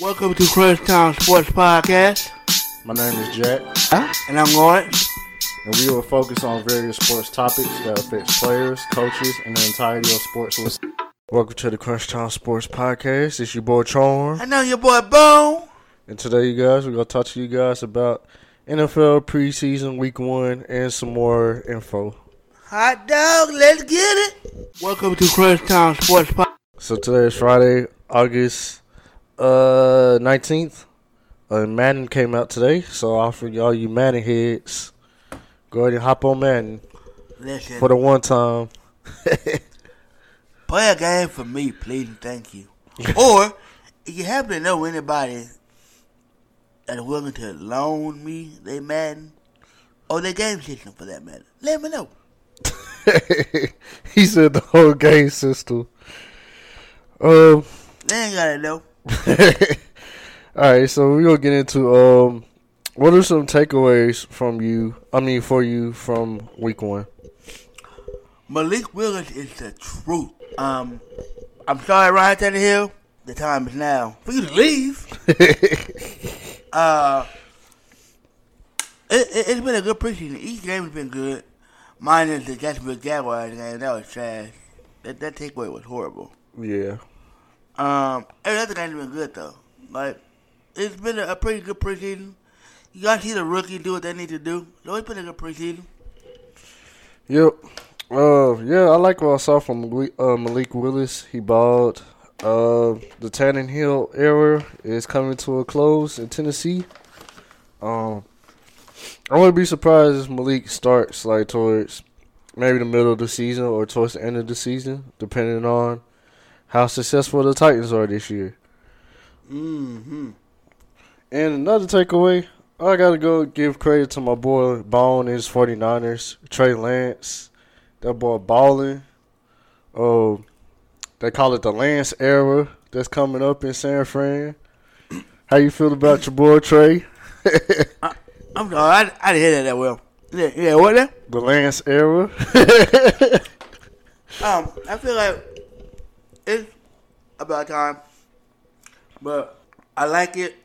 Welcome to Crunchtown Sports Podcast, My name is Jack, and I'm Lawrence. and we will focus on various sports topics that affect players, coaches, and the entirety of sports. listen- Welcome to the Crunchtown Sports Podcast. It's your boy Charm, I know your boy Bone. and today, you guys, we're gonna talk to you guys about NFL preseason Week One and some more info. Hot dog, let's get it. Welcome to Crunchtown Sports Podcast. So today is Friday, August uh nineteenth. Uh, Madden came out today, so I offer y'all you Madden heads. Go ahead and hop on Madden Listen, for the one time. play a game for me, please and thank you. or if you happen to know anybody that's willing to loan me they Madden or their game system for that matter, let me know. he said the whole game system. Um. They ain't gotta know. all right, so we're gonna get into um. What are some takeaways from you? I mean, for you from week one. Malik Willis is the truth. Um, I'm sorry, Ryan Tannehill. The time is now for you to leave. Uh, it, it, it's been a good preseason. Each game has been good. Mine is the Jacksonville Jaguars game. That was trash. That, that takeaway was horrible. yeah. Um, every other game has been good, though. Like, it's been a, a pretty good preseason. You got to see the rookie do what they need to do. So it's been a good preseason. Yep. Uh, yeah, I like what I saw from Malik, uh, Malik Willis. He balled. Uh, the Tannehill era is coming to a close in Tennessee. Um, I wouldn't be surprised if Malik starts like towards maybe the middle of the season or towards the end of the season, depending on how successful the Titans are this year. Mm-hmm. And another takeaway, I gotta go give credit to my boy Bone and his 49ers, Trey Lance. That boy balling. Oh, they call it the Lance era that's coming up in San Fran. How you feel about your boy Trey? I'm sorry, I, I didn't hear that that well. Yeah, yeah what now? the Lance era. Um, I feel like it's about time, but I like it.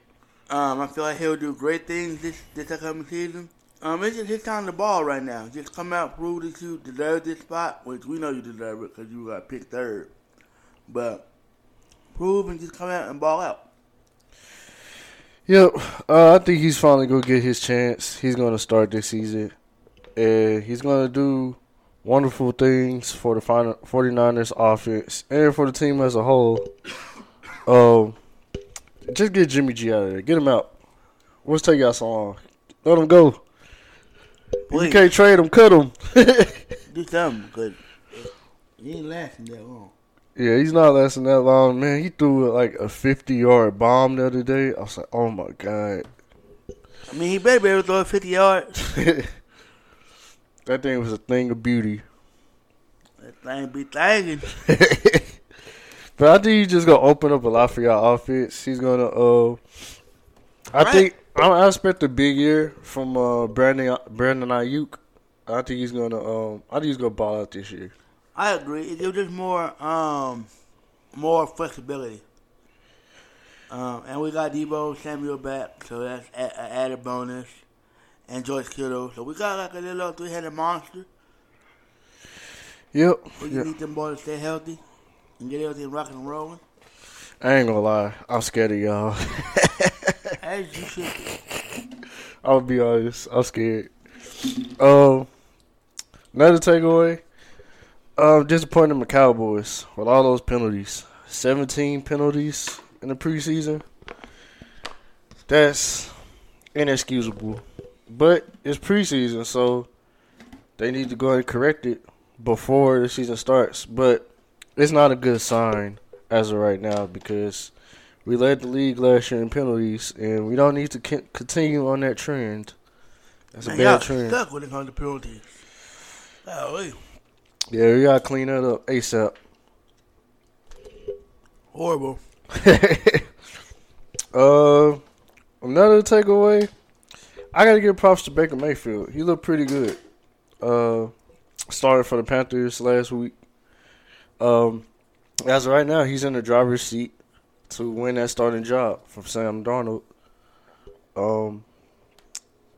Um, I feel like he'll do great things this this upcoming season. Um, it's just his time to ball right now. Just come out, prove that you deserve this spot, which we know you deserve it because you got picked third. But prove and just come out and ball out. Yep, uh, I think he's finally gonna get his chance. He's gonna start this season, and he's gonna do wonderful things for the final 49ers offense and for the team as a whole. Um, just get Jimmy G out of there. Get him out. What's take y'all so long? Let him go. If you can't trade him, cut him. Do something because he ain't lasting that long. yeah, he's not lasting that long, man. He threw like a 50 yard bomb the other day. I was like, oh my god. I mean, he better be able to throw 50 yards. that thing was a thing of beauty. That thing be thinking. but I think he's just gonna open up a lot for y'all offense. He's gonna uh I Right. think I, expect a big year from uh Brandon Brandon Aiyuk. I think he's gonna um I think he's gonna ball out this year. I agree. It gives us more um more flexibility. Um, and we got Deebo Samuel back, so that's a- a added bonus. And George Kittle, so we got like a little three-headed monster. Yep. We yep. need them boys to stay healthy and get everything rocking and rolling. I ain't gonna lie, I'm scared of y'all. As you should. I'll be honest, I'm scared. Um another takeaway. Um disappointed in the Cowboys with all those penalties. Seventeen penalties in the preseason. That's inexcusable. But it's preseason, so they need to go and correct it before the season starts. But it's not a good sign as of right now because we led the league last year in penalties, and we don't need to continue on that trend. That's a Man, bad trend. stuck when it comes to penalties. Golly. Yeah, we gotta clean that up ASAP. Horrible. uh, another takeaway. I gotta give props to Baker Mayfield. He looked pretty good. Uh, started for the Panthers last week. Um, as of right now, he's in the driver's seat to win that starting job from Sam Darnold. Um,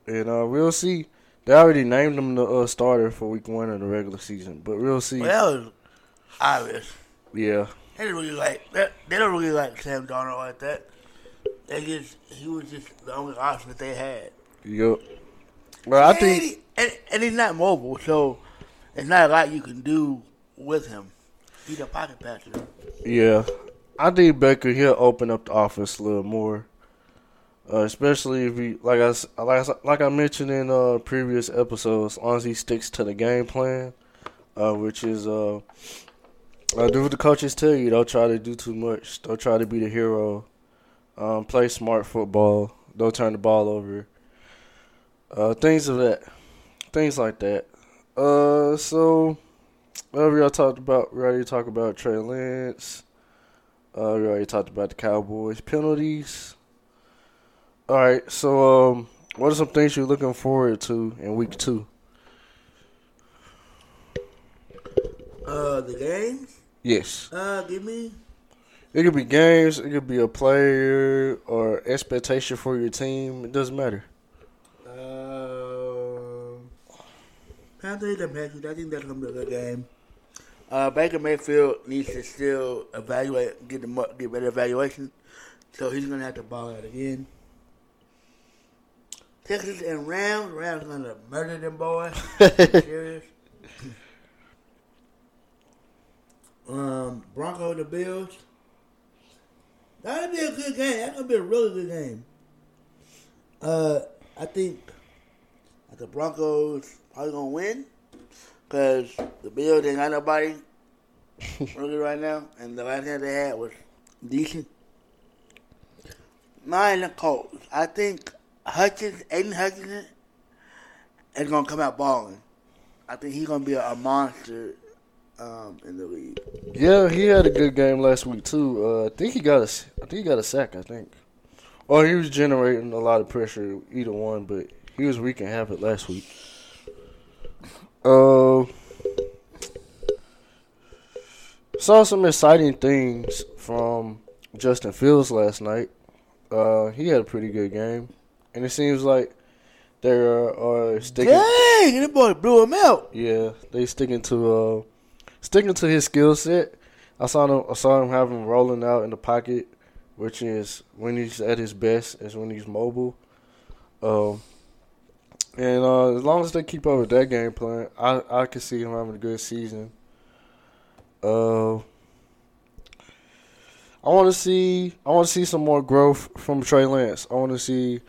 and uh, we'll see. They already named him the uh, starter for Week One of the regular season, but we'll see. Well, that was obvious. Yeah, They don't really like that. They don't really like Sam Darnold like that. They just he was just the only option that they had. Yep. Well, I and, think he, and, and he's not mobile, so it's not a lot you can do with him. He's a pocket passer. Yeah, I think Baker he'll open up the offense a little more, uh, especially if he like I like I, like I mentioned in uh, previous episodes. As long as he sticks to the game plan, uh, which is uh, uh, do what the coaches tell you. Don't try to do too much. Don't try to be the hero. Um, play smart football. Don't turn the ball over. Uh, things of that, things like that. Uh, so. We already talked about we already talked about Trey Lance. Uh, we already talked about the Cowboys penalties. All right, so um, what are some things you're looking forward to in week two? Uh, the games. Yes, Uh, give me. it could be games, it could be a player or expectation for your team. It doesn't matter. Panthers and Patriots. I think that's gonna be a good game. Uh, Baker Mayfield needs to still evaluate, get the get better evaluation, so he's gonna have to ball out again. Texas and Rams. Rams gonna murder them boys. Serious. Um, Broncos the Bills. That'll be a good game. That's gonna be a really good game. Uh, I think the Broncos probably gonna win because the Bills ain't got nobody really right now, and the last game they had was decent. Mine the Colts. I think Hutchins, Aidan Hutchinson, is gonna come out balling. I think he's gonna be a, a monster um, in the league. Yeah, he had a good game last week too. Uh, I think he got a, I think he got a sack. I think, or he was generating a lot of pressure. Either one, but he was wreaking havoc last week. Uh, saw some exciting things from Justin Fields last night. Uh, he had a pretty good game, and it seems like they're uh, sticking. Dang, that boy blew him out. Yeah, they sticking to uh sticking to his skill set. I saw him I saw him have him rolling out in the pocket, which is when he's at his best, is when he's mobile. Um and uh, as long as they keep up with that game plan, I I can see him having a good season. Uh I want to see I want to see some more growth from Trey Lance. I want to see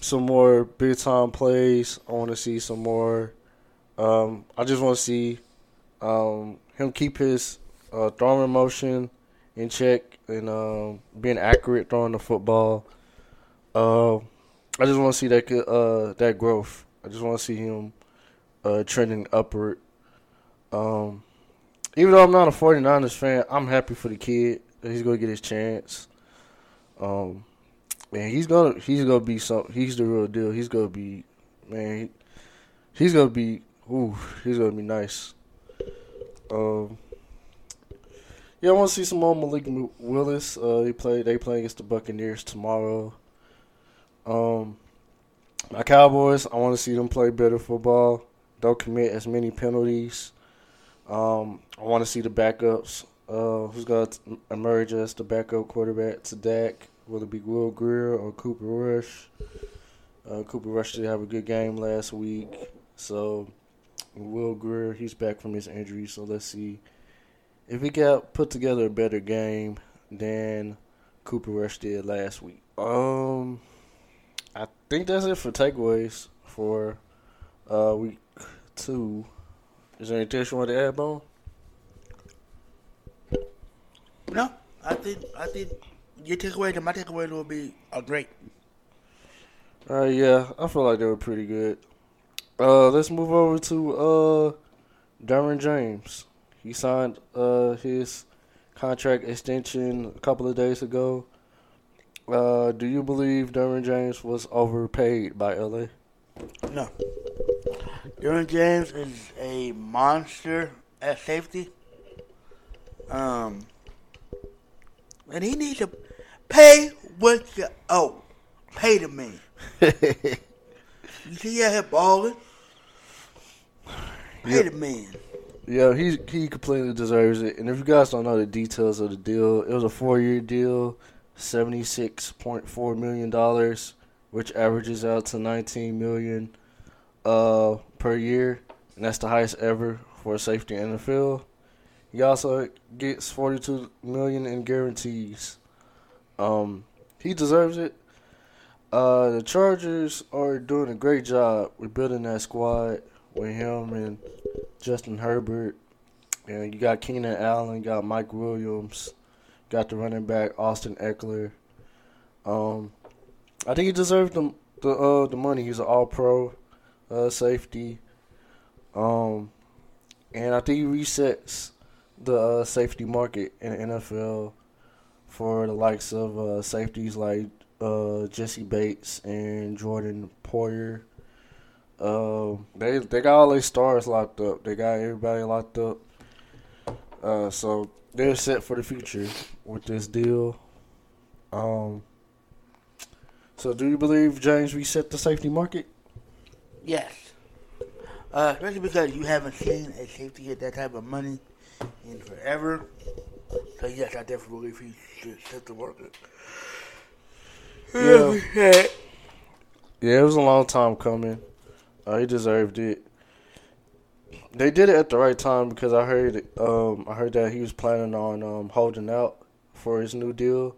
some more big time plays. I want to see some more um, I just want to see um, him keep his uh, throwing motion in check and um, being accurate throwing the football. Uh, I just want to see that uh, that growth. I just want to see him uh, trending upward. Um, even though I'm not a 49ers fan, I'm happy for the kid he's to get his chance. Um, and he's gonna he's gonna be some he's the real deal. He's gonna be man. He, he's gonna be ooh. He's gonna be nice. Um. Yeah, I want to see some more Malik Willis. Uh, he play. They play against the Buccaneers tomorrow. My Cowboys. I want to see them play better football. Don't commit as many penalties. Um, I want to see the backups. Uh, who's going to emerge as the backup quarterback to Dak? Will it be Will Grier or Cooper Rush? Uh, Cooper Rush did have a good game last week, so Will Grier he's back from his injury. So let's see if he got put together a better game than Cooper Rush did last week. Um, I think that's it for takeaways for uh week two. Is there anything you want to add, Bone? No, I think I think your takeaways and my takeaways will be are great. Uh, yeah, I feel like they were pretty good. Uh, let's move over to uh, Derwin James. He signed uh his contract extension a couple of days ago. Uh, do you believe Derwin James was overpaid by LA? No. Derwin James is a monster at safety. Um, and he needs to pay what you owe. Pay the man. you see, here balling. Pay Yep. the man. Yeah, he he completely deserves it. And if you guys don't know the details of the deal, it was a four year deal, seventy six point four million dollars, which averages out to nineteen million uh per year, and that's the highest ever for a safety in the NFL. He also gets forty two million in guarantees. Um, he deserves it. Uh, the Chargers are doing a great job with building that squad with him and Justin Herbert. And you got Keenan Allen, you got Mike Williams, got the running back Austin Ekeler. Um, I think he deserved the the uh the money. He's an All Pro uh, safety. Um, and I think he resets the uh, safety market in the NFL for the likes of uh, safeties like uh, Jessie Bates and Jordan Poyer. Um, they they got all their stars locked up. They got everybody locked up. Uh, so they're set for the future with this deal. Um. So, do you believe James reset the safety market? Yes. Uh, especially because you haven't seen a safety get that type of money in forever. So yes, I definitely believe he should set the market. Yeah. yeah. Yeah, it was a long time coming. Uh, he deserved it. They did it at the right time because I heard um I heard that he was planning on um holding out for his new deal,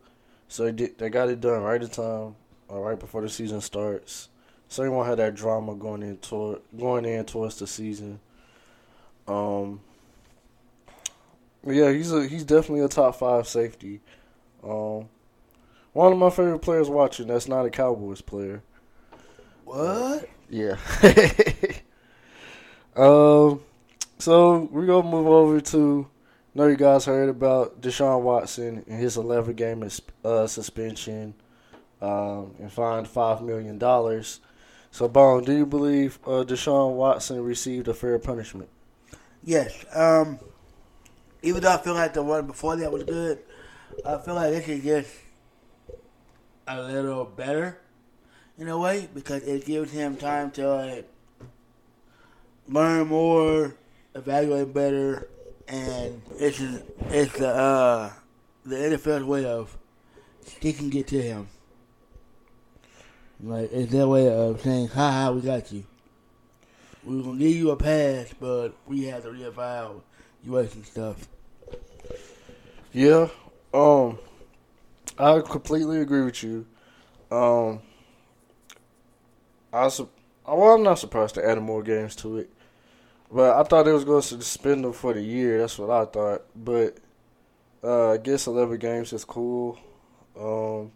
so they did they got it done right at time, uh, right before the season starts. So he won't have that drama going into going in towards the season. Um. Yeah, he's a he's definitely a top five safety. Um, one of my favorite players watching. That's not a Cowboys player. What? Yeah. um. So we're gonna move over to. I know you guys heard about Deshaun Watson and his 11 game uh, suspension, um, and fined five million dollars. So, Bone, do you believe uh, Deshaun Watson received a fair punishment? Yes. Um. Even though I feel like the one before that was good, I feel like this is just a little better in a way because it gives him time to like learn more, evaluate better, and it's just, it's the uh the NFL's way of sticking it to him. Like it's their way of saying, "Ha ha, we got you. We're gonna give you a pass, but we have to reevaluate and stuff." Yeah. Um, I completely agree with you. Um, I su- well, I'm not surprised to add more games to it, but I thought it was going to suspend them for the year. That's what I thought. But uh, I guess 11 games is cool. Um,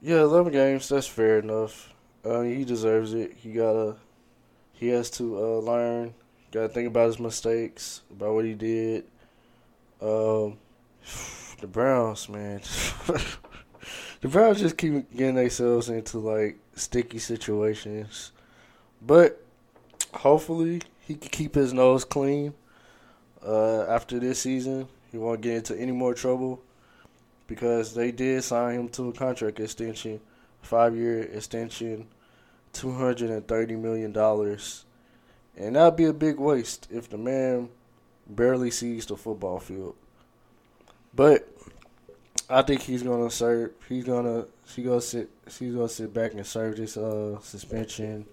yeah, 11 games. That's fair enough. Uh, he deserves it. He gotta. He has to uh, learn. Got to think about his mistakes, about what he did. Um, the Browns, man. the Browns just keep getting themselves into like sticky situations, but hopefully he can keep his nose clean. Uh, after this season, he won't get into any more trouble because they did sign him to a contract extension, five year extension, two hundred and thirty million dollars, and that'd be a big waste if the man barely sees the football field. But I think he's gonna serve. He's gonna. She gonna sit. She's gonna sit back and serve this uh, suspension.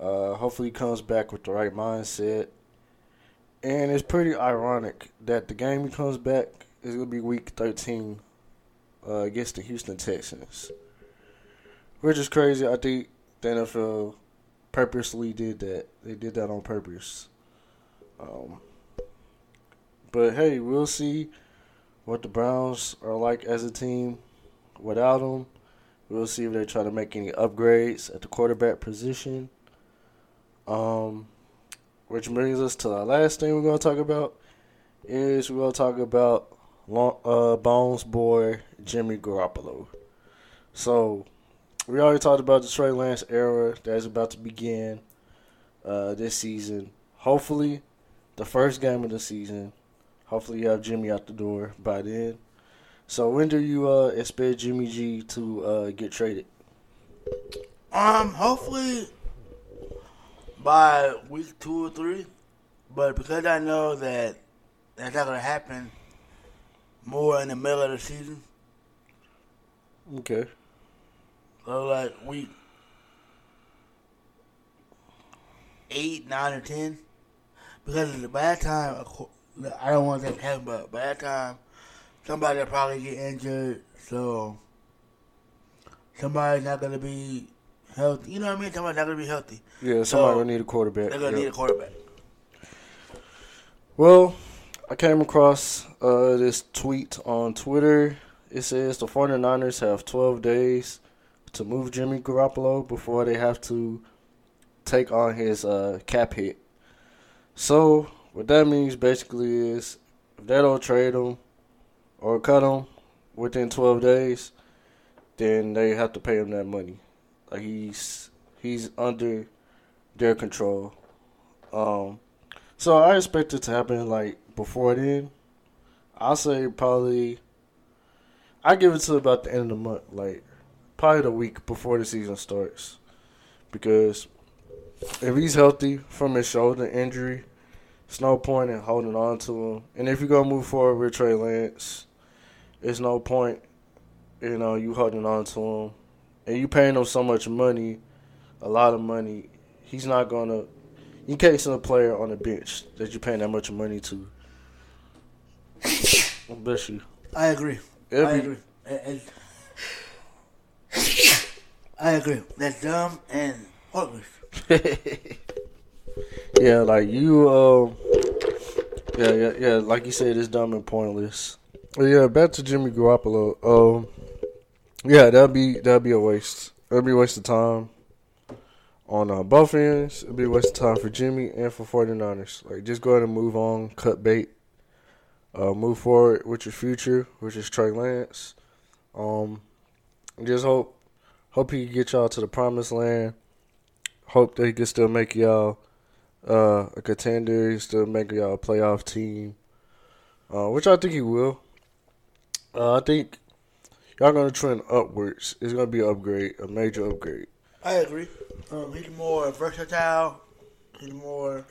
Uh, hopefully, he comes back with the right mindset. And it's pretty ironic that the game he comes back is gonna be Week 13 uh, against the Houston Texans, which is crazy. I think the NFL purposely did that. They did that on purpose. Um, but hey, we'll see what the Browns are like as a team without him. We'll see if they try to make any upgrades at the quarterback position. Um, which brings us to the last thing we're going to talk about is we're going to talk about long, uh, Bones boy Jimmy Garoppolo. So we already talked about the Trey Lance era that's about to begin uh, this season. Hopefully, the first game of the season, Hopefully, you have Jimmy out the door by then. So, when do you uh, expect Jimmy G to uh, get traded? Um, hopefully by week two or three. But because I know that that's not gonna happen more in the middle of the season. Okay. So like week eight, nine, or ten. Because by that time, I don't want that to happen, but by that time, somebody will probably get injured, so somebody's not gonna be healthy. You know what I mean? Somebody's not gonna be healthy. Yeah, somebody So, will need a quarterback. They're gonna Yep. need a quarterback. Well, I came across uh, this tweet on Twitter. It says the 49ers have 12 days to move Jimmy Garoppolo before they have to take on his uh, cap hit. So, what that means basically is if they don't trade him or cut him within 12 days, then they have to pay him that money. Like he's he's under their control. Um, so I expect it to happen like before then. I'll say probably. I give it to about the end of the month, like probably the week before the season starts, because if he's healthy from his shoulder injury, it's no point in holding on to him. And if you're gonna move forward with Trey Lance, it's no point, you know, you holding on to him, and you paying him so much money, a lot of money. He's not gonna you can't send a player on the bench that you're paying that much money to. Bless you. I agree. I agree. And- and- I agree. That's dumb and pointless. yeah, like you, um, yeah, yeah, yeah. Like you said, it's dumb and pointless. But yeah, back to Jimmy Garoppolo. Um, yeah, that'd be that'd be a waste. That'd be a waste of time on uh, both ends. It'd be a waste of time for Jimmy and for 49ers. Like, just go ahead and move on, cut bait, uh, move forward with your future, which is Trey Lance. Um, just hope hope he can get y'all to the promised land. Hope that he can still make y'all uh, a contender. He still make y'all a playoff team, uh, which I think he will. Uh, I think y'all gonna trend upwards. It's gonna be an upgrade, a major upgrade. I agree. Um, he's more versatile. He's more.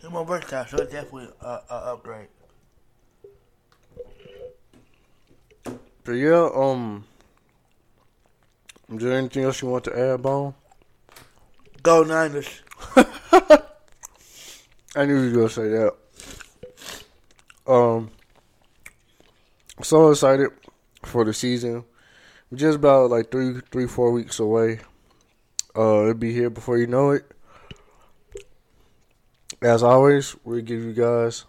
He's more versatile, so it's definitely a, a upgrade. But yeah, um, is there anything else you want to add, Bone? Go Niners. I knew you were gonna say that. Um, so excited for the season. We're just about like three, three, four weeks away. Uh, it'll be here before you know it. As always, we give you guys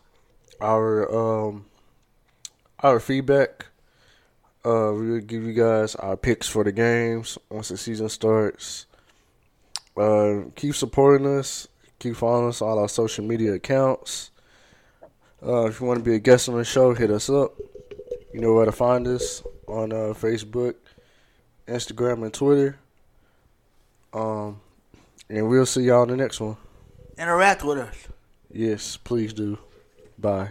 our um our feedback. Uh, we will give you guys our picks for the games once the season starts. Uh, keep supporting us. Keep following us on all our social media accounts. Uh, if you want to be a guest on the show, hit us up. You know where to find us on uh, Facebook, Instagram, and Twitter. Um, and we'll see y'all in the next one. Interact with us. Yes, please do. Bye.